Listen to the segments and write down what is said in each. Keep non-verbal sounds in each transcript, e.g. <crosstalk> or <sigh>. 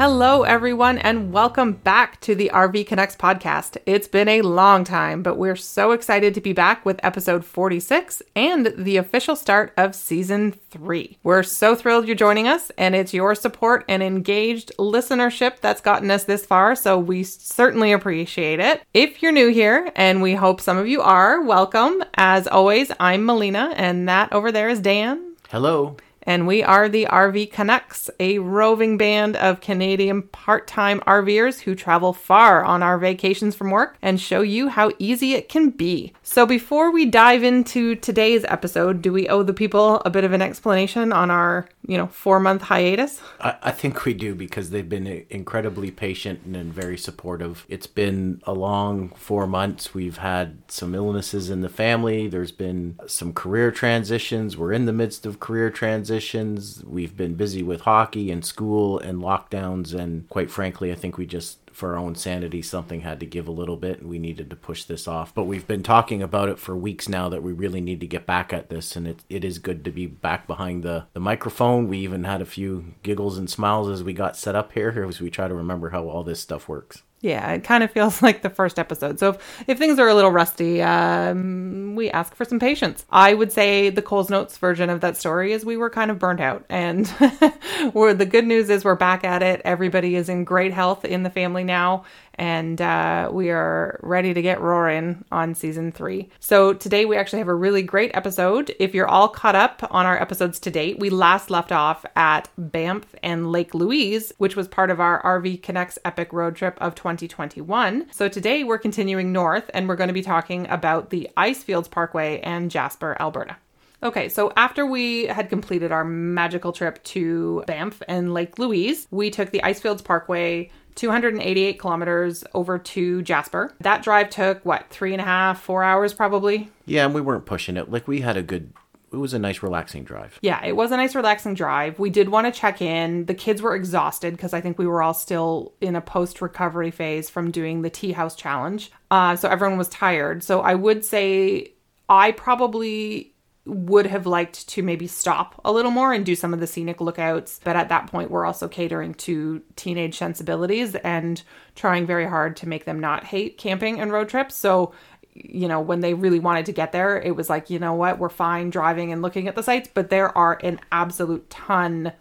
Hello, everyone, and welcome back to the RV Connects podcast. It's been a long time, but we're so excited to be back with episode 46 and the official start of season three. We're so thrilled you're joining us, and it's your support and engaged listenership that's gotten us this far, so we certainly appreciate it. If you're new here, and we hope some of you are, welcome. As always, I'm Melina, and that over there is Dan. Hello and we are the RV Connects, a roving band of Canadian part time RVers who travel far on our vacations from work and show you how easy it can be. So, before we dive into today's episode, do we owe the people a bit of an explanation on our, you know, four month hiatus? I, I think we do because they've been incredibly patient and very supportive. It's been a long four months. We've had some illnesses in the family, there's been some career transitions. We're in the midst of career transitions transitions. We've been busy with hockey and school and lockdowns. And quite frankly, I think we just, for our own sanity, something had to give a little bit and we needed to push this off. But we've been talking about it for weeks now that we really need to get back at this. And it, it is good to be back behind the, the microphone. We even had a few giggles and smiles as we got set up here <laughs> as we try to remember how all this stuff works. Yeah, it kind of feels <laughs> like the first episode. So if, if things are a little rusty, um, we ask for some patience. I would say the Coles Notes version of that story is we were kind of burnt out. And <laughs> where the good news is we're back at it. Everybody is in great health in the family now and uh, we are ready to get roaring on season three. So, today we actually have a really great episode. If you're all caught up on our episodes to date, we last left off at Banff and Lake Louise, which was part of our RV Connects epic road trip of 2021. So, today we're continuing north and we're going to be talking about the Icefields Parkway and Jasper, Alberta. Okay, so after we had completed our magical trip to Banff and Lake Louise, we took the Icefields Parkway 288 kilometers over to Jasper. That drive took what, three and a half, four hours probably? Yeah, and we weren't pushing it. Like we had a good it was a nice relaxing drive. Yeah, it was a nice relaxing drive. We did want to check in. The kids were exhausted because I think we were all still in a post recovery phase from doing the tea house challenge. Uh, so everyone was tired. So I would say I probably would have liked to maybe stop a little more and do some of the scenic lookouts. But at that point, we're also catering to teenage sensibilities and trying very hard to make them not hate camping and road trips. So, you know, when they really wanted to get there, it was like, you know what, we're fine driving and looking at the sites, but there are an absolute ton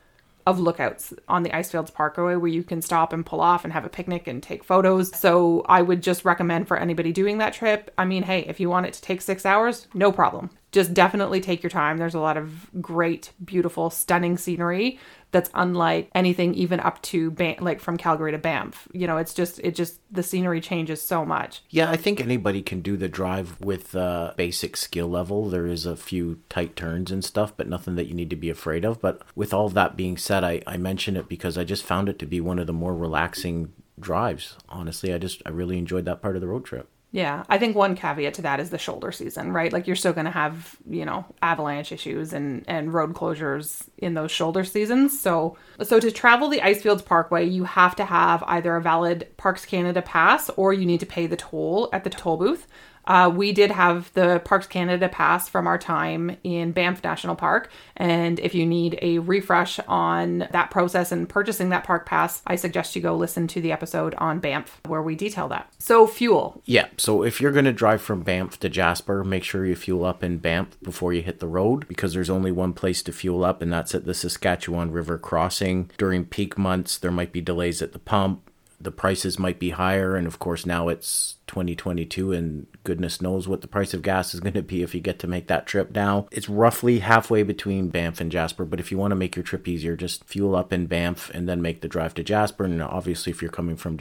of lookouts on the Icefields Parkway where you can stop and pull off and have a picnic and take photos. So I would just recommend for anybody doing that trip. I mean, hey, if you want it to take six hours, no problem just definitely take your time. There's a lot of great, beautiful, stunning scenery that's unlike anything even up to Bam- like from Calgary to Banff. You know, it's just it just the scenery changes so much. Yeah, I think anybody can do the drive with uh, basic skill level. There is a few tight turns and stuff, but nothing that you need to be afraid of. But with all that being said, I I mention it because I just found it to be one of the more relaxing drives. Honestly, I just I really enjoyed that part of the road trip. Yeah, I think one caveat to that is the shoulder season, right? Like you're still going to have, you know, avalanche issues and and road closures in those shoulder seasons. So so to travel the Icefields Parkway, you have to have either a valid Parks Canada pass or you need to pay the toll at the toll booth. Uh, we did have the Parks Canada pass from our time in Banff National Park. And if you need a refresh on that process and purchasing that park pass, I suggest you go listen to the episode on Banff where we detail that. So, fuel. Yeah. So, if you're going to drive from Banff to Jasper, make sure you fuel up in Banff before you hit the road because there's only one place to fuel up, and that's at the Saskatchewan River crossing. During peak months, there might be delays at the pump the prices might be higher and of course now it's 2022 and goodness knows what the price of gas is <laughs> going to be if you get to make that trip now. It's roughly halfway between banff and jasper but if you want to make your trip easier just fuel up in banff and then make the drive to jasper. And obviously if you're coming from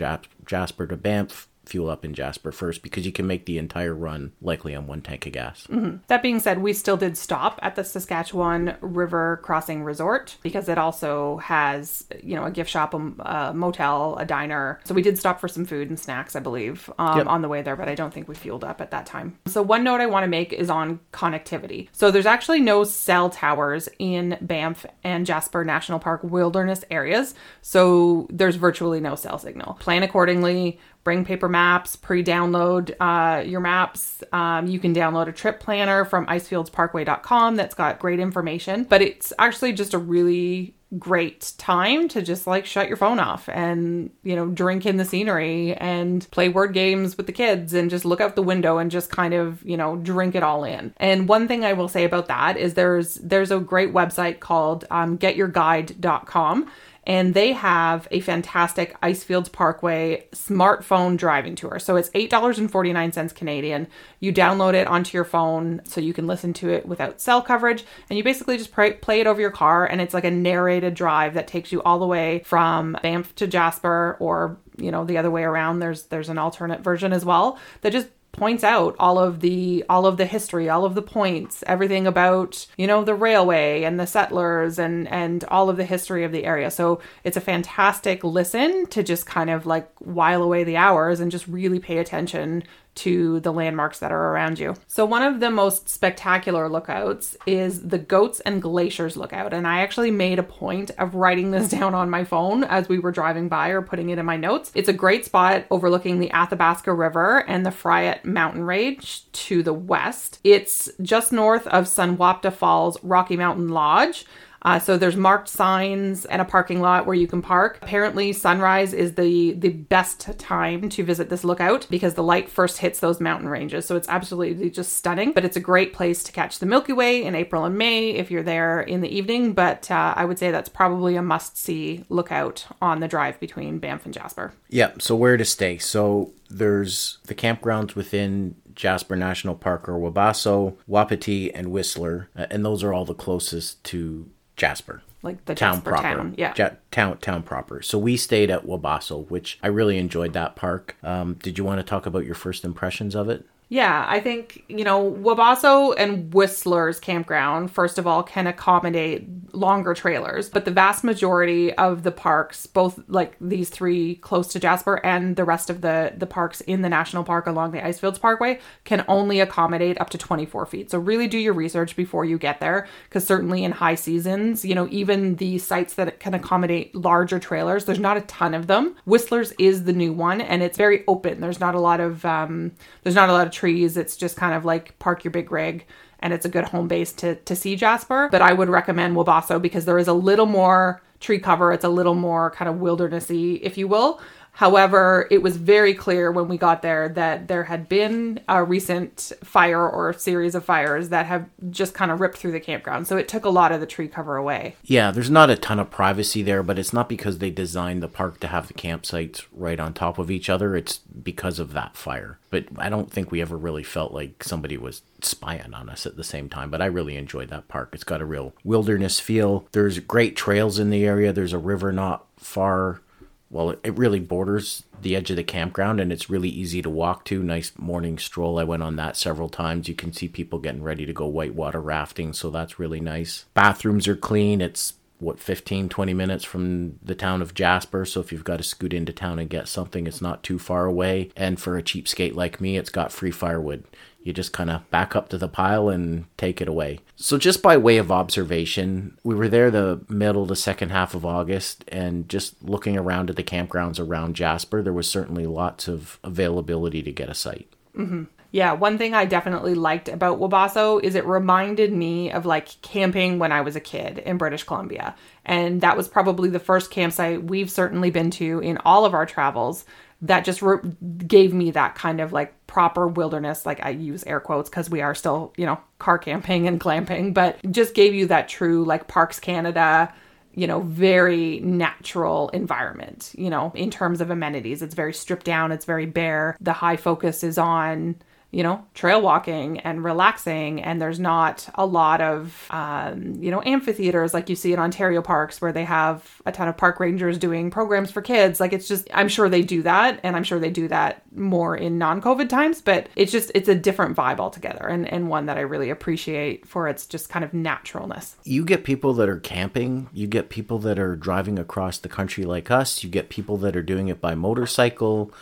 jasper to banff fuel up in Jasper first because you can make the entire run likely on one tank of gas. Mm-hmm. That being said, we still did stop at the Saskatchewan River Crossing Resort because it also has, you know, a gift shop, a, a motel, a diner. So we did stop for some food and snacks, I believe, um, yep. on the way there, but I don't think we fueled up at that time. So one note I want to make is on connectivity. So there's actually no cell towers in Banff and Jasper National Park wilderness areas. So there's virtually no cell signal. Plan accordingly bring paper maps, pre download uh, your maps. Um, you can download a trip planner from icefieldsparkway.com that's got great information, but it's actually just a really great time to just like shut your phone off and you know drink in the scenery and play word games with the kids and just look out the window and just kind of you know drink it all in and one thing i will say about that is there's there's a great website called um, getyourguide.com and they have a fantastic Icefields Parkway smartphone driving tour. So it's $8.49 Canadian. You download it onto your phone so you can listen to it without cell coverage, and you basically just play, play it over your car, and it's like a narrated drive that takes you all the way from Banff to Jasper or you know the other way around there's there's an alternate version as well that just points out all of the all of the history all of the points everything about you know the railway and the settlers and and all of the history of the area. So it's a fantastic listen to just kind of like while away the hours and just really pay attention to the landmarks that are around you. So, one of the most spectacular lookouts is the Goats and Glaciers lookout. And I actually made a point of writing this <laughs> down on my phone as we were driving by or putting it in my notes. It's a great spot overlooking the Athabasca River and the Fryatt mountain range to the west. It's just north of Sunwapta Falls Rocky Mountain Lodge. Uh, so there's marked signs and a parking lot where you can park. Apparently, sunrise is the the best time to visit this lookout because the light first hits those mountain ranges. So it's absolutely just stunning. But it's a great place to catch the Milky Way in April and May if you're there in the evening. But uh, I would say that's probably a must see lookout on the drive between Banff and Jasper. Yeah. So where to stay? So there's the campgrounds within Jasper National Park or Wabasso, Wapiti, and Whistler, uh, and those are all the closest to Jasper. Like the town Jasper proper. town, yeah. Ja- town town proper. So we stayed at Wabasso, which I really enjoyed that park. Um, did you want to talk about your first impressions of it? Yeah, I think, you know, Wabasso and Whistler's campground, first of all, can accommodate longer trailers, but the vast majority of the parks, both like these three close to Jasper and the rest of the, the parks in the national park along the Icefields Parkway, can only accommodate up to 24 feet. So really do your research before you get there, because certainly in high seasons, you know, even the sites that can accommodate larger trailers, there's not a ton of them. Whistler's is the new one, and it's very open. There's not a lot of, um, there's not a lot of trees. It's just kind of like park your big rig and it's a good home base to to see Jasper. But I would recommend Wabasso because there is a little more tree cover. It's a little more kind of wildernessy, if you will. However, it was very clear when we got there that there had been a recent fire or series of fires that have just kind of ripped through the campground. So it took a lot of the tree cover away. Yeah, there's not a ton of privacy there, but it's not because they designed the park to have the campsites right on top of each other. It's because of that fire. But I don't think we ever really felt like somebody was spying on us at the same time. But I really enjoyed that park. It's got a real wilderness feel. There's great trails in the area. There's a river not far well, it really borders the edge of the campground and it's really easy to walk to. Nice morning stroll. I went on that several times. You can see people getting ready to go whitewater rafting, so that's really nice. Bathrooms are clean. It's what 15 20 minutes from the town of Jasper so if you've got to scoot into town and get something it's not too far away and for a cheapskate like me it's got free firewood you just kind of back up to the pile and take it away. So, just by way of observation, we were there the middle to second half of August, and just looking around at the campgrounds around Jasper, there was certainly lots of availability to get a site. Mm-hmm. Yeah, one thing I definitely liked about Wabasso is it reminded me of like camping when I was a kid in British Columbia. And that was probably the first campsite we've certainly been to in all of our travels that just re- gave me that kind of like proper wilderness like i use air quotes because we are still you know car camping and glamping but just gave you that true like parks canada you know very natural environment you know in terms of amenities. It's very stripped down it's very bare the high focus is on you know, trail walking and relaxing. And there's not a lot of, um, you know, amphitheaters like you see in Ontario parks where they have a ton of park rangers doing programs for kids. Like it's just, I'm sure they do that. And I'm sure they do that more in non COVID times, but it's just, it's a different vibe altogether and, and one that I really appreciate for its just kind of naturalness. You get people that are camping, you get people that are driving across the country like us, you get people that are doing it by motorcycle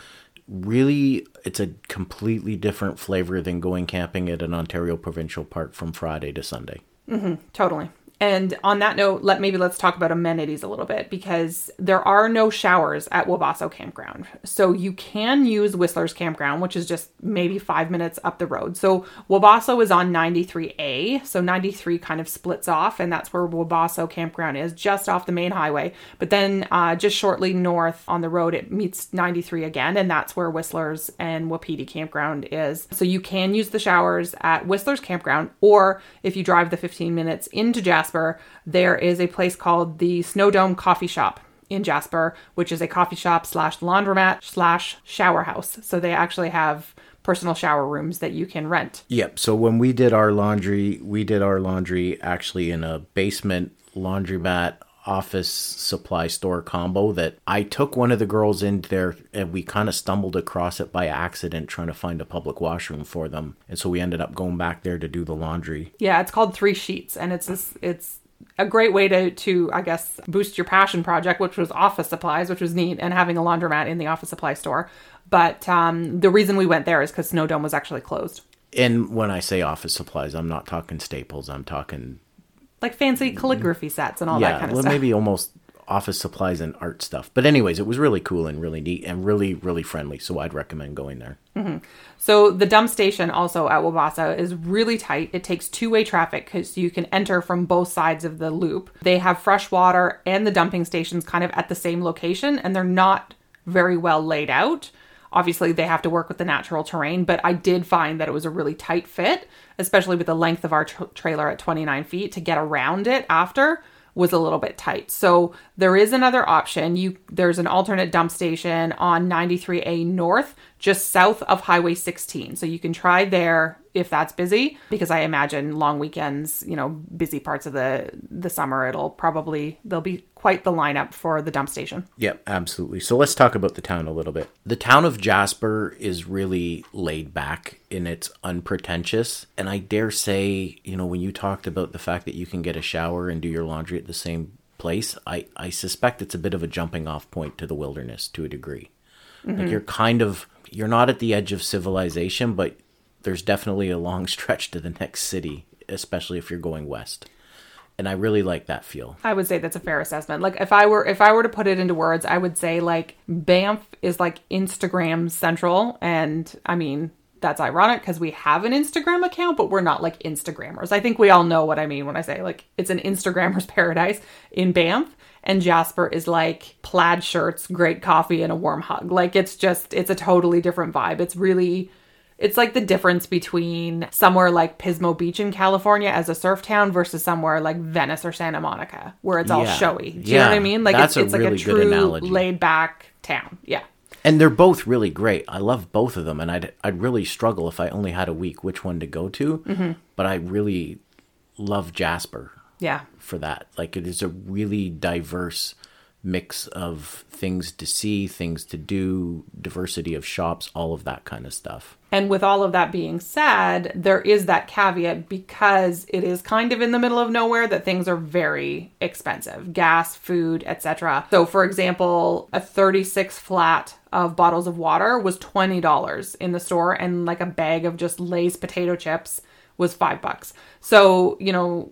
really it's a completely different flavor than going camping at an Ontario provincial park from Friday to Sunday. Mm-hmm, totally. And on that note, let maybe let's talk about amenities a little bit because there are no showers at Wabasso Campground. So you can use Whistler's Campground, which is just maybe five minutes up the road. So Wabasso is on 93A. So 93 kind of splits off, and that's where Wabasso Campground is, just off the main highway. But then uh, just shortly north on the road, it meets 93 again, and that's where Whistler's and Wapiti Campground is. So you can use the showers at Whistler's Campground, or if you drive the 15 minutes into Jasper Jasper, there is a place called the Snow Dome Coffee Shop in Jasper, which is a coffee shop slash laundromat slash shower house. So they actually have personal shower rooms that you can rent. Yep. So when we did our laundry, we did our laundry actually in a basement laundromat office supply store combo that I took one of the girls in there and we kind of stumbled across it by accident trying to find a public washroom for them. And so we ended up going back there to do the laundry. Yeah, it's called Three Sheets and it's this, it's a great way to to I guess boost your passion project, which was office supplies, which was neat, and having a laundromat in the office supply store. But um, the reason we went there is because Snow Dome was actually closed. And when I say office supplies, I'm not talking staples. I'm talking like fancy calligraphy sets and all yeah, that kind of stuff. well, stuff. maybe almost office supplies and art stuff. But anyways, it was really cool and really neat and really really friendly. So I'd recommend going there. Mm-hmm. So the dump station also at Wabasso is really tight. It takes two way traffic because you can enter from both sides of the loop. They have fresh water and the dumping stations kind of at the same location, and they're not very well laid out. Obviously, they have to work with the natural terrain, but I did find that it was a really tight fit, especially with the length of our tra- trailer at 29 feet to get around it after was a little bit tight. So there is another option. You there's an alternate dump station on 93A North just south of Highway 16. So you can try there if that's busy because I imagine long weekends, you know, busy parts of the the summer it'll probably there'll be quite the lineup for the dump station. Yep, absolutely. So let's talk about the town a little bit. The town of Jasper is really laid back in its unpretentious, and I dare say, you know, when you talked about the fact that you can get a shower and do your laundry at the same place, I I suspect it's a bit of a jumping off point to the wilderness to a degree. Mm-hmm. Like you're kind of you're not at the edge of civilization, but there's definitely a long <laughs> stretch to the next city, especially if you're going west. And I really like that feel. I would say that's a fair assessment. Like if I were if I were to put it into words, I would say like Banff is like Instagram central and I mean that's ironic because we have an Instagram account, but we're not like Instagrammers. I think we all know what I mean when I say like it's an Instagrammer's <laughs> paradise in Banff and Jasper is like plaid shirts, great coffee, and a warm hug. Like it's just, it's a totally different vibe. It's really, it's like the difference between somewhere like Pismo Beach in California as a surf town versus somewhere like Venice or Santa Monica where it's all Yeah. showy. Do you Yeah, know what I mean? Like that's it's, it's a like a really good true analogy. laid back town. Yeah. And they're both really great. I love both of them, and I'd I'd really struggle if I only had a week which one to go to. Mm-hmm. But I really love Jasper Yeah. for that. Like it is a really diverse mix of things to see, things to do, diversity of shops, all of that kind of stuff. And with all of that being said, there is that caveat because it is kind of in the middle of nowhere that things are very expensive gas, food, etc. So, for example, a 36 flat of bottles of water was $20 in the store, and like a bag of just Lay's potato chips was five bucks. So, you know,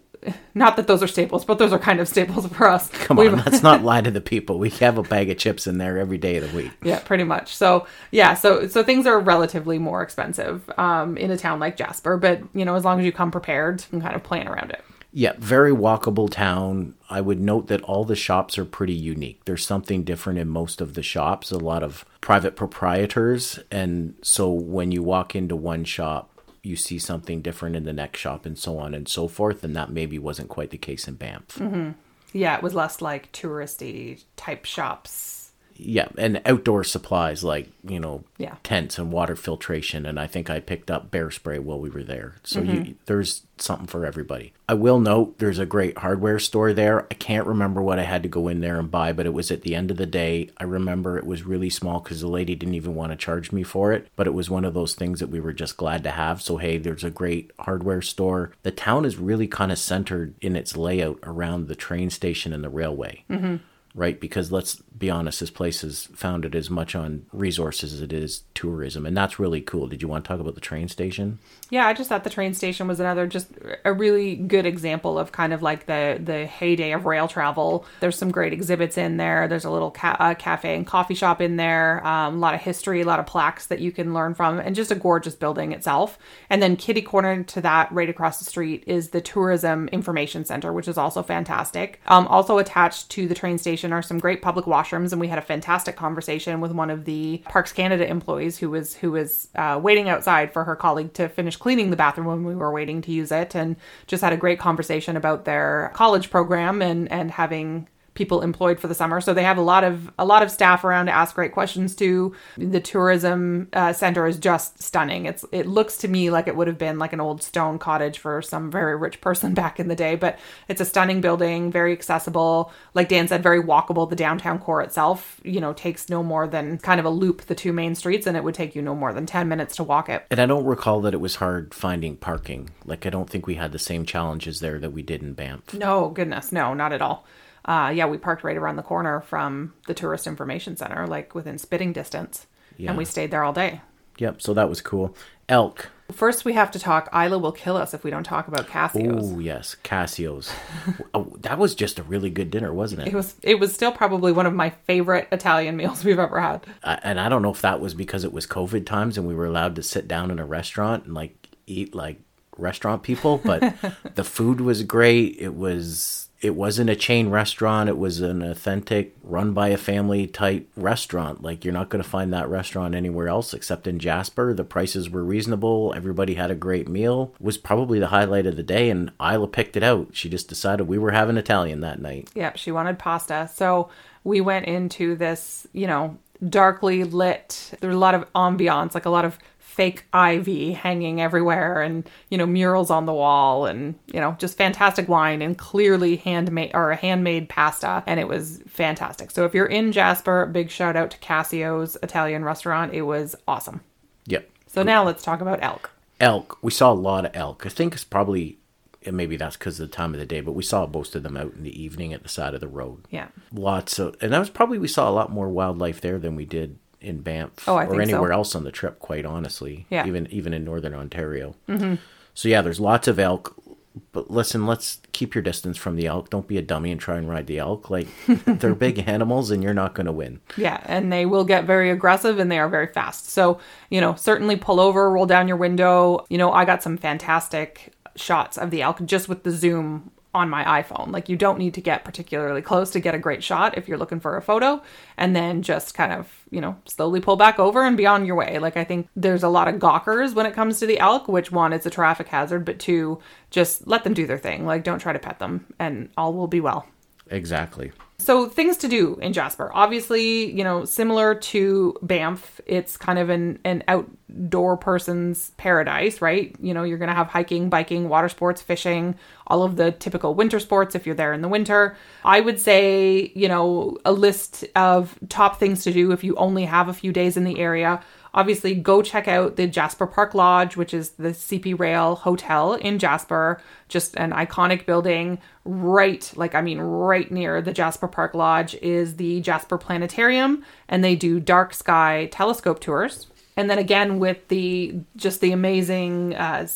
not that those are staples, but those are kind of staples for us. Come on, let's not lie to the people. We have a bag of chips in there every day of the week. <laughs> Yeah, pretty much. So yeah, so so things are relatively more expensive um, in a town like Jasper, but you know, as long as you come prepared and kind of plan around it. Yeah, very walkable town. I would note that all the shops are pretty unique. There's something different in most of the shops, a lot of private proprietors. And so when you walk into one shop, you see something different in the next shop and so on and so forth. And that maybe wasn't quite the case in Banff. Mm-hmm. Yeah, it was less like touristy type shops. Yeah, and outdoor supplies like, you know, Yeah. tents and water filtration. And I think I picked up bear spray while we were there. So you, mm-hmm. there's something for everybody. I will note there's a great hardware store there. I can't remember what I had to go in there and buy, but it was at the end of the day. I remember it was really small because the lady didn't even want to charge me for it, but it was one of those things that we were just glad to have. So, hey, there's a great hardware store. The town is really kind of centered in its layout around the train station and the railway. Mm-hmm. Right? Because let's be honest, this place is founded as much on resources as it is tourism, and that's really cool. Did you want to talk about the train station? Yeah, I just thought the train station was another just a really good example of kind of like the the heyday of rail travel. There's some great exhibits in there. There's a little ca- uh, cafe and coffee shop in there. Um, a lot of history, a lot of plaques that you can learn from, and just a gorgeous building itself. And then kitty corner to that, right across the street, is the tourism information center, which is also fantastic. Um, also attached to the train station are some great public washrooms, and we had a fantastic conversation with one of the Parks Canada employees who was who was uh, waiting outside for her colleague to finish cleaning the bathroom when we were waiting to use it, and just had a great conversation about their college program and and having people employed for the summer. So they have a lot of a lot of staff around to ask great questions to. The tourism uh, center is just stunning. It's it looks to me like it would have been like an old stone cottage for some very rich person <laughs> back in the day, but it's a stunning building, very accessible. Like Dan said, very walkable. The downtown core itself, you know, takes no more than kind of a loop the two main streets, and it would take you no more than ten minutes to walk it. And I don't recall that it was hard finding parking. Like I don't think we had the same challenges there that we did in Banff. No, goodness, no, not at all uh, yeah, we parked right around the corner from the tourist information center, like within spitting distance, yeah. and we stayed there all day. Yep, so that was cool. Elk. First, we have to talk. Isla will kill us if we don't talk about Cassio's. Oh yes, Cassio's. <laughs> oh, that was just a really good dinner, wasn't it? It was. It was still probably one of my favorite Italian meals we've ever had. Uh, and I don't know if that was because it was COVID times and we were allowed to sit down in a restaurant and like eat like restaurant people, but <laughs> the food was great. It was it wasn't a chain restaurant. It was an authentic, run by a family type restaurant. Like you're not going to find that restaurant anywhere else except in Jasper. The prices were reasonable. Everybody had a great meal. It was probably the highlight of the day, and Isla picked it out. She just decided we were having Italian that night. Yeah, she wanted pasta, so we went into this, you know, darkly lit. There was a lot of ambiance, like a lot of fake ivy hanging everywhere and you know murals on the wall and you know just fantastic wine and clearly handmade or a handmade pasta. And it was fantastic. So if you're in jasper big shout out to cassio's italian restaurant. It was awesome. Yep. So now let's talk about elk. Elk. We saw a lot of elk. I think it's probably and maybe that's because of the time of the day, but we saw most of them out in the evening at the side of the road. Yeah. Lots of, and that was probably, we saw a lot more wildlife there than we did in Banff oh, or anywhere so. else on the trip. Quite honestly, yeah. even even in northern Ontario. Mm-hmm. So yeah, there's lots of elk. But listen, let's keep your distance from the elk. Don't be a dummy and try and ride the elk. Like <laughs> they're big animals, and you're not going to win. Yeah, and they will get very aggressive, and they are very fast. So you know, certainly pull over, roll down your window. You know, I got some fantastic shots of the elk just with the zoom on my iPhone. Like you don't need to get particularly close to get a great shot if you're looking for a photo and then just kind of, you know, slowly pull back over and be on your way. Like I think there's a lot of gawkers when it comes to the elk, which one it's a traffic hazard, but two, just let them do their thing. Like don't try to pet them and all will be well. Exactly. So things to do in Jasper. Obviously, you know, similar to Banff, it's kind of an an outdoor person's paradise, right? You know, you're going to have hiking, biking, water sports, fishing, all of the typical winter sports if you're there in the winter. I would say, you know, a list of top things to do if you only have a few days in the area obviously go check out the Jasper Park Lodge, which is the CP Rail Hotel in Jasper, just an iconic building. Right, like I mean, right near the Jasper Park Lodge is the Jasper Planetarium, and they do dark sky telescope tours and then again with the just the amazing uh,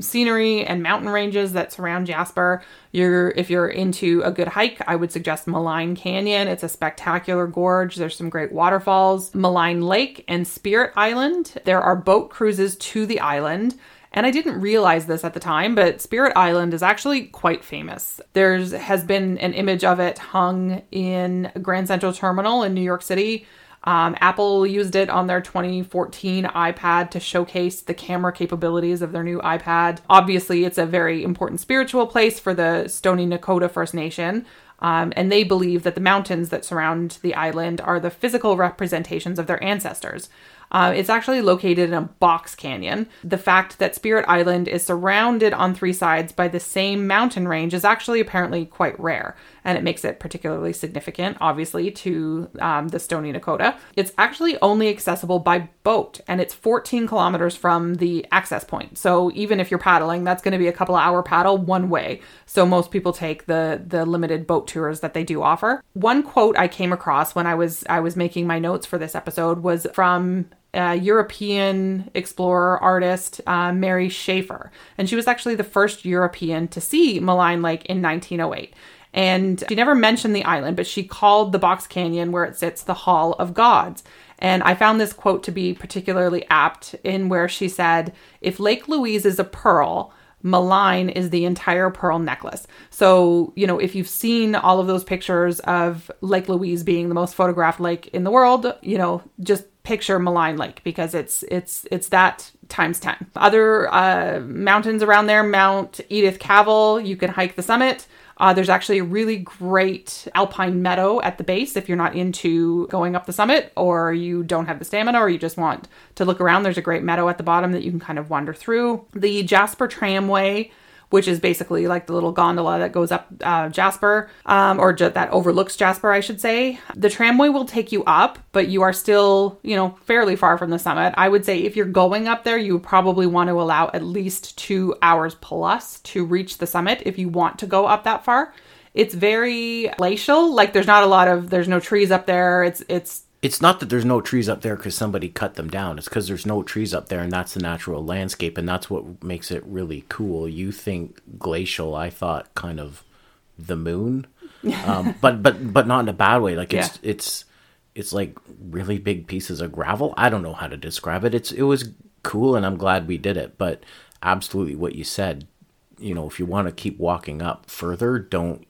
scenery and mountain ranges that surround Jasper. You're if you're into a good hike, I would suggest Maligne Canyon. It's a spectacular gorge. There's some great waterfalls. Maligne Lake and Spirit Island. There are boat cruises to the island. And I didn't realize this at the time, but Spirit Island is actually quite famous. There's has been an image of it hung in Grand Central Terminal in New York City um, Apple used it on their 2014 iPad to showcase the camera capabilities of their new iPad. Obviously, it's a very important spiritual place for the Stoney Nakoda First Nation. Um, and they believe that the mountains that surround the island are the physical representations of their ancestors. Uh, it's actually located in a box canyon. The fact that Spirit Island is surrounded on three sides by the same mountain range is actually apparently quite rare, and it makes it particularly significant, obviously, to um, the Stoney Nakoda. It's actually only accessible by boat, and it's 14 kilometers from the access point. So even if you're paddling, that's going to be a couple hour paddle one way. So most people take the the limited boat tours that they do offer. One quote I came across when I was I was making my notes for this episode was from a European explorer artist, uh, Mary Schäffer. And she was actually the first European to see Maligne Lake in 1908. And she never mentioned the island, but she called the Box Canyon where it sits the Hall of Gods. And I found this quote to be particularly apt in where she said, If Lake Louise is a pearl, Maligne is the entire pearl necklace. So, you know, if you've seen all of those pictures of Lake Louise being the most photographed lake in the world, you know, just picture Maligne Lake because it's it's it's that times 10. Other uh, mountains around there, Mount Edith Cavell, you can hike the summit. Uh, there's actually a really great alpine meadow at the base if you're not into going up the summit or you don't have the stamina or you just want to look around. There's a great meadow at the bottom that you can kind of wander through. The Jasper Tramway which is basically like the little gondola that goes up uh, Jasper, um, or that overlooks Jasper, I should say. The tramway will take you up, but you are still, you know, fairly far from the summit. I would say if you're going up there, you probably want to allow at least two hours plus to reach the summit if you want to go up that far. It's very glacial. Like there's not a lot of there's no trees up there. It's it's it's not that there's no trees up there because somebody cut them down. It's because there's no trees up there, and that's the natural landscape, and that's what makes it really cool. You think glacial? I thought kind of the moon, <laughs> um, but but but not in a bad way. Like it's yeah. it's it's like really big pieces of gravel. I don't know how to describe it. It's it was cool, and I'm glad we did it. But absolutely, what you said. You know, if you want to keep walking up further, don't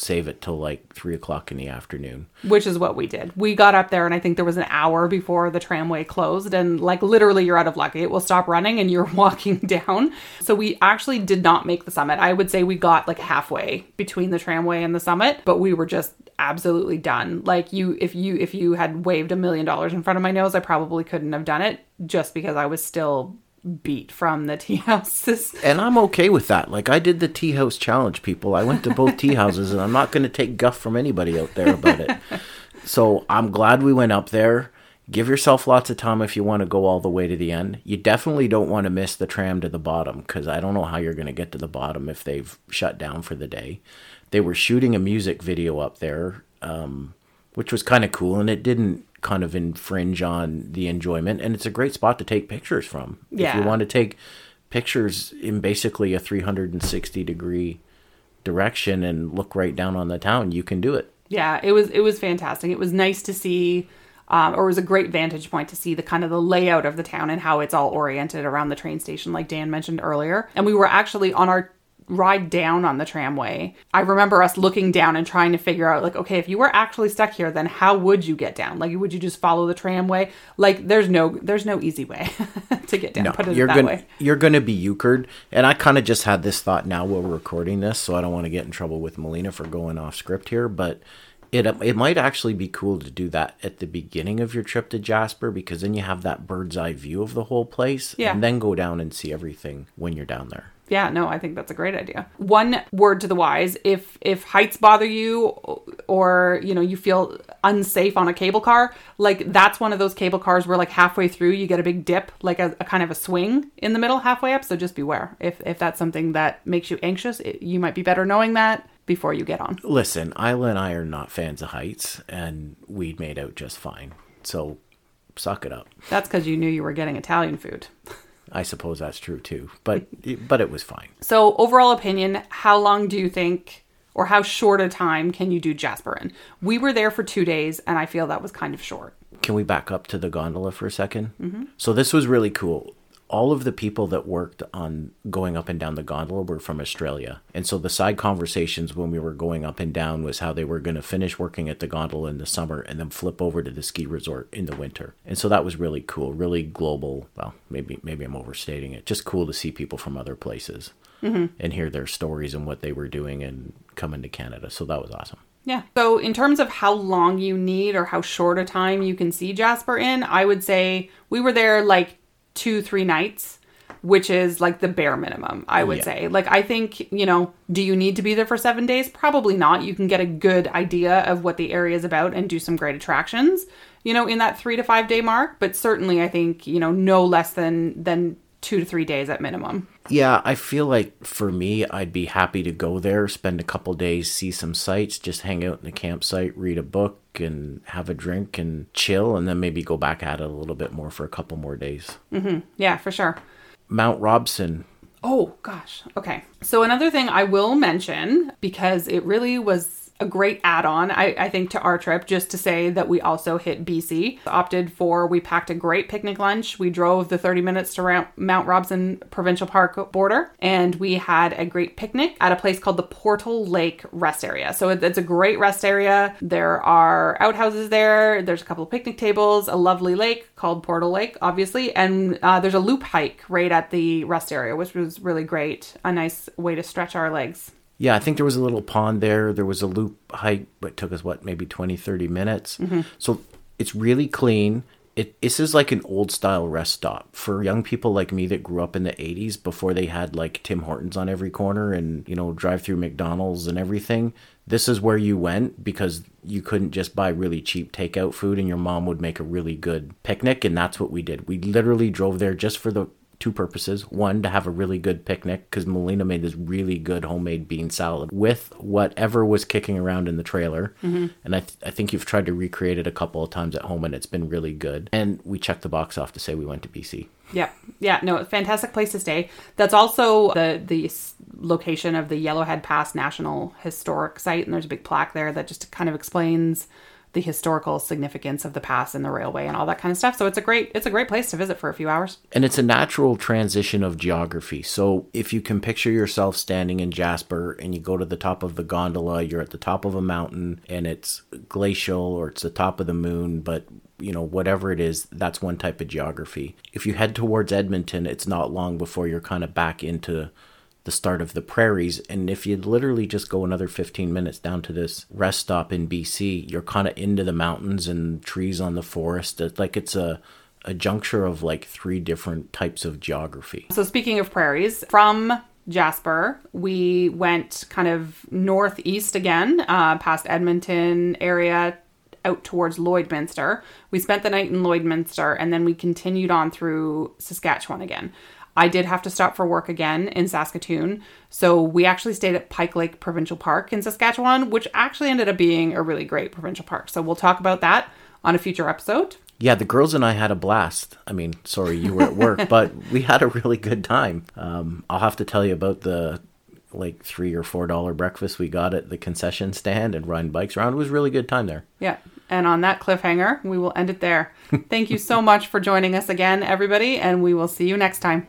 save it till like three o'clock in the afternoon. Which is what we did. We got up there, and I think there was an hour before the tramway closed, and like literally, you're out of luck. It will stop running, and you're <laughs> walking down. So we actually did not make the summit. I would say we got like halfway between the tramway and the summit, but we were just absolutely done. Like you, if you if you had waved a million dollars in front of my nose, I probably couldn't have done it just because I was still beat from the <laughs> tea houses. And I'm okay with that. Like I did the tea house challenge, people. I went to both tea houses and I'm not going to take guff from anybody out there about it. So I'm glad we went up there. Give yourself lots of time if you want to go all the way to the end. You definitely don't want to miss the tram to the bottom because I don't know how you're going to get to the bottom if they've shut down for the day. They were shooting a music video up there, um, which was kind of cool, and it didn't kind of infringe on the enjoyment and it's a great spot to take pictures from. Yeah. if you want to take pictures in basically a 360 degree direction and look right down on the town you can do it. Yeah it was it was fantastic. It was nice to see um, or it was a great vantage point to see the kind of the layout of the town and how it's all oriented around the train station like dan mentioned earlier. And we were actually on our ride down on the tramway, I remember us looking down and trying to figure out, like, okay, if you were actually stuck here, then how would you get down? Like, would you just follow the tramway? Like, there's no, there's no easy way <laughs> to get down. No, Put it you're that gonna, way. You're going to be euchred. And I kind of just had this thought now while we're recording this, so I don't want to get in trouble with Melina for going off script here, but it it might actually be cool to do that at the beginning of your trip to Jasper because then you have that bird's eye view of the whole place, yeah. and then go down and see everything when you're down there yeah no i think that's a great idea. One word to the wise if if heights bother you or you know you feel unsafe on a cable car like that's one of those cable cars where like halfway through you get a big dip like a, a kind of a swing in the middle halfway up. So just beware. If if that's something that makes you anxious it, you might be better knowing that before you get on. Listen isla and i are not fans of heights and we made out just fine. So suck it up. That's because you knew you were getting italian food <laughs> I suppose that's true too, but <laughs> but it was fine. So overall opinion, how long do you think or how short a time can you do Jasper in? We were there for 2 days and I feel that was kind of short. Can we back up to the gondola for a 2nd mm-hmm. So this was really cool all of the people that worked on going up and down the gondola were from Australia. And so the side conversations when we were going up and down was how they were going to finish working at the gondola in the summer and then flip over to the ski resort in the winter. And so that was really cool, really global. Well, maybe maybe I'm overstating it. Just cool to see people from other places mm-hmm. and hear their stories and what they were doing and coming to Canada. So that was awesome. Yeah. So, in terms of how long you need or how short a time you can see Jasper in, I would say we were there like two, three nights, which is like the bare minimum, I would Yeah. say. Like, I think, you know, do you need to be there for seven days? Probably not. You can get a good idea of what the area is about and do some great attractions, you know, in that three to five day mark. But certainly, I think, you know, no less than, than, Two to three days at minimum. Yeah, I feel like for me, I'd be happy to go there, spend a couple days, see some sights, just hang out in the campsite, read a book, and have a drink and chill, and then maybe go back at it a little bit more for a couple more days. Mm-hmm. Yeah, for sure. Mount Robson, Oh, gosh. Okay. So, another thing I will mention, because it really was a great add on, I, I think, to our trip, just to say that we also hit BC. Opted for, we packed a great picnic lunch. We drove the 30 minutes to Mount Robson Provincial Park border, and we had a great picnic at a place called the Portal Lake Rest Area. So, it, it's a great rest area. There are outhouses there, there's a couple of picnic tables, a lovely lake called Portal Lake, obviously, and uh, there's a loop hike right at the rest area, which was really great. A nice way to stretch our legs. Yeah, I think there was a little pond there. There was a loop hike, but took us, what, maybe 20, 30 minutes. Mm-hmm. So it's really clean. It, this is like an old style rest stop for young people like me that grew up in the 80s before they had like Tim Hortons on every corner and, you know, drive through McDonald's and everything. This is where you went because you couldn't just buy really cheap takeout food and your mom would make a really good picnic. And that's what we did. We literally drove there just for the two purposes. One, to have a really good picnic because Melina made this really good homemade bean salad with whatever was kicking around in the trailer. Mm-hmm. And I, th- I think you've tried to recreate it a couple of times at home and it's been really good. And we checked the box off to say we went to BC. Yeah, yeah, no, fantastic place to stay. That's also the the location of the Yellowhead Pass National Historic Site, and there's a big plaque there that just kind of explains the historical significance of the pass and the railway and all that kind of stuff. So it's a great it's a great place to visit for a few hours. And it's a natural transition of geography. So if you can picture yourself standing in Jasper and you go to the top of the gondola, you're at the top of a mountain and it's glacial or it's the top of the moon, but you know, whatever it is, that's one type of geography. If you head towards Edmonton, it's not long before you're kind of back into the start of the prairies. And if you literally just go another 15 minutes down to this rest stop in BC, you're kind of into the mountains and trees on the forest. It's like it's a a juncture of like three different types of geography. So speaking of prairies, from Jasper, we went kind of northeast again, uh, past Edmonton area, out towards Lloydminster. We spent the night in Lloydminster, and then we continued on through Saskatchewan again. I did have to stop for work again in Saskatoon, so we actually stayed at Pike Lake Provincial Park in Saskatchewan, which actually ended up being a really great provincial park. So we'll talk about that on a future episode. Yeah, the girls and I had a blast. I mean, sorry you were at work, <laughs> but we had a really good time. Um, I'll have to tell you about the like three or four dollar breakfast we got at the concession stand and riding bikes around. It was a really good time there. Yeah. And on that cliffhanger, we will end it there. <laughs> Thank you so much for joining us again, everybody, and we will see you next time.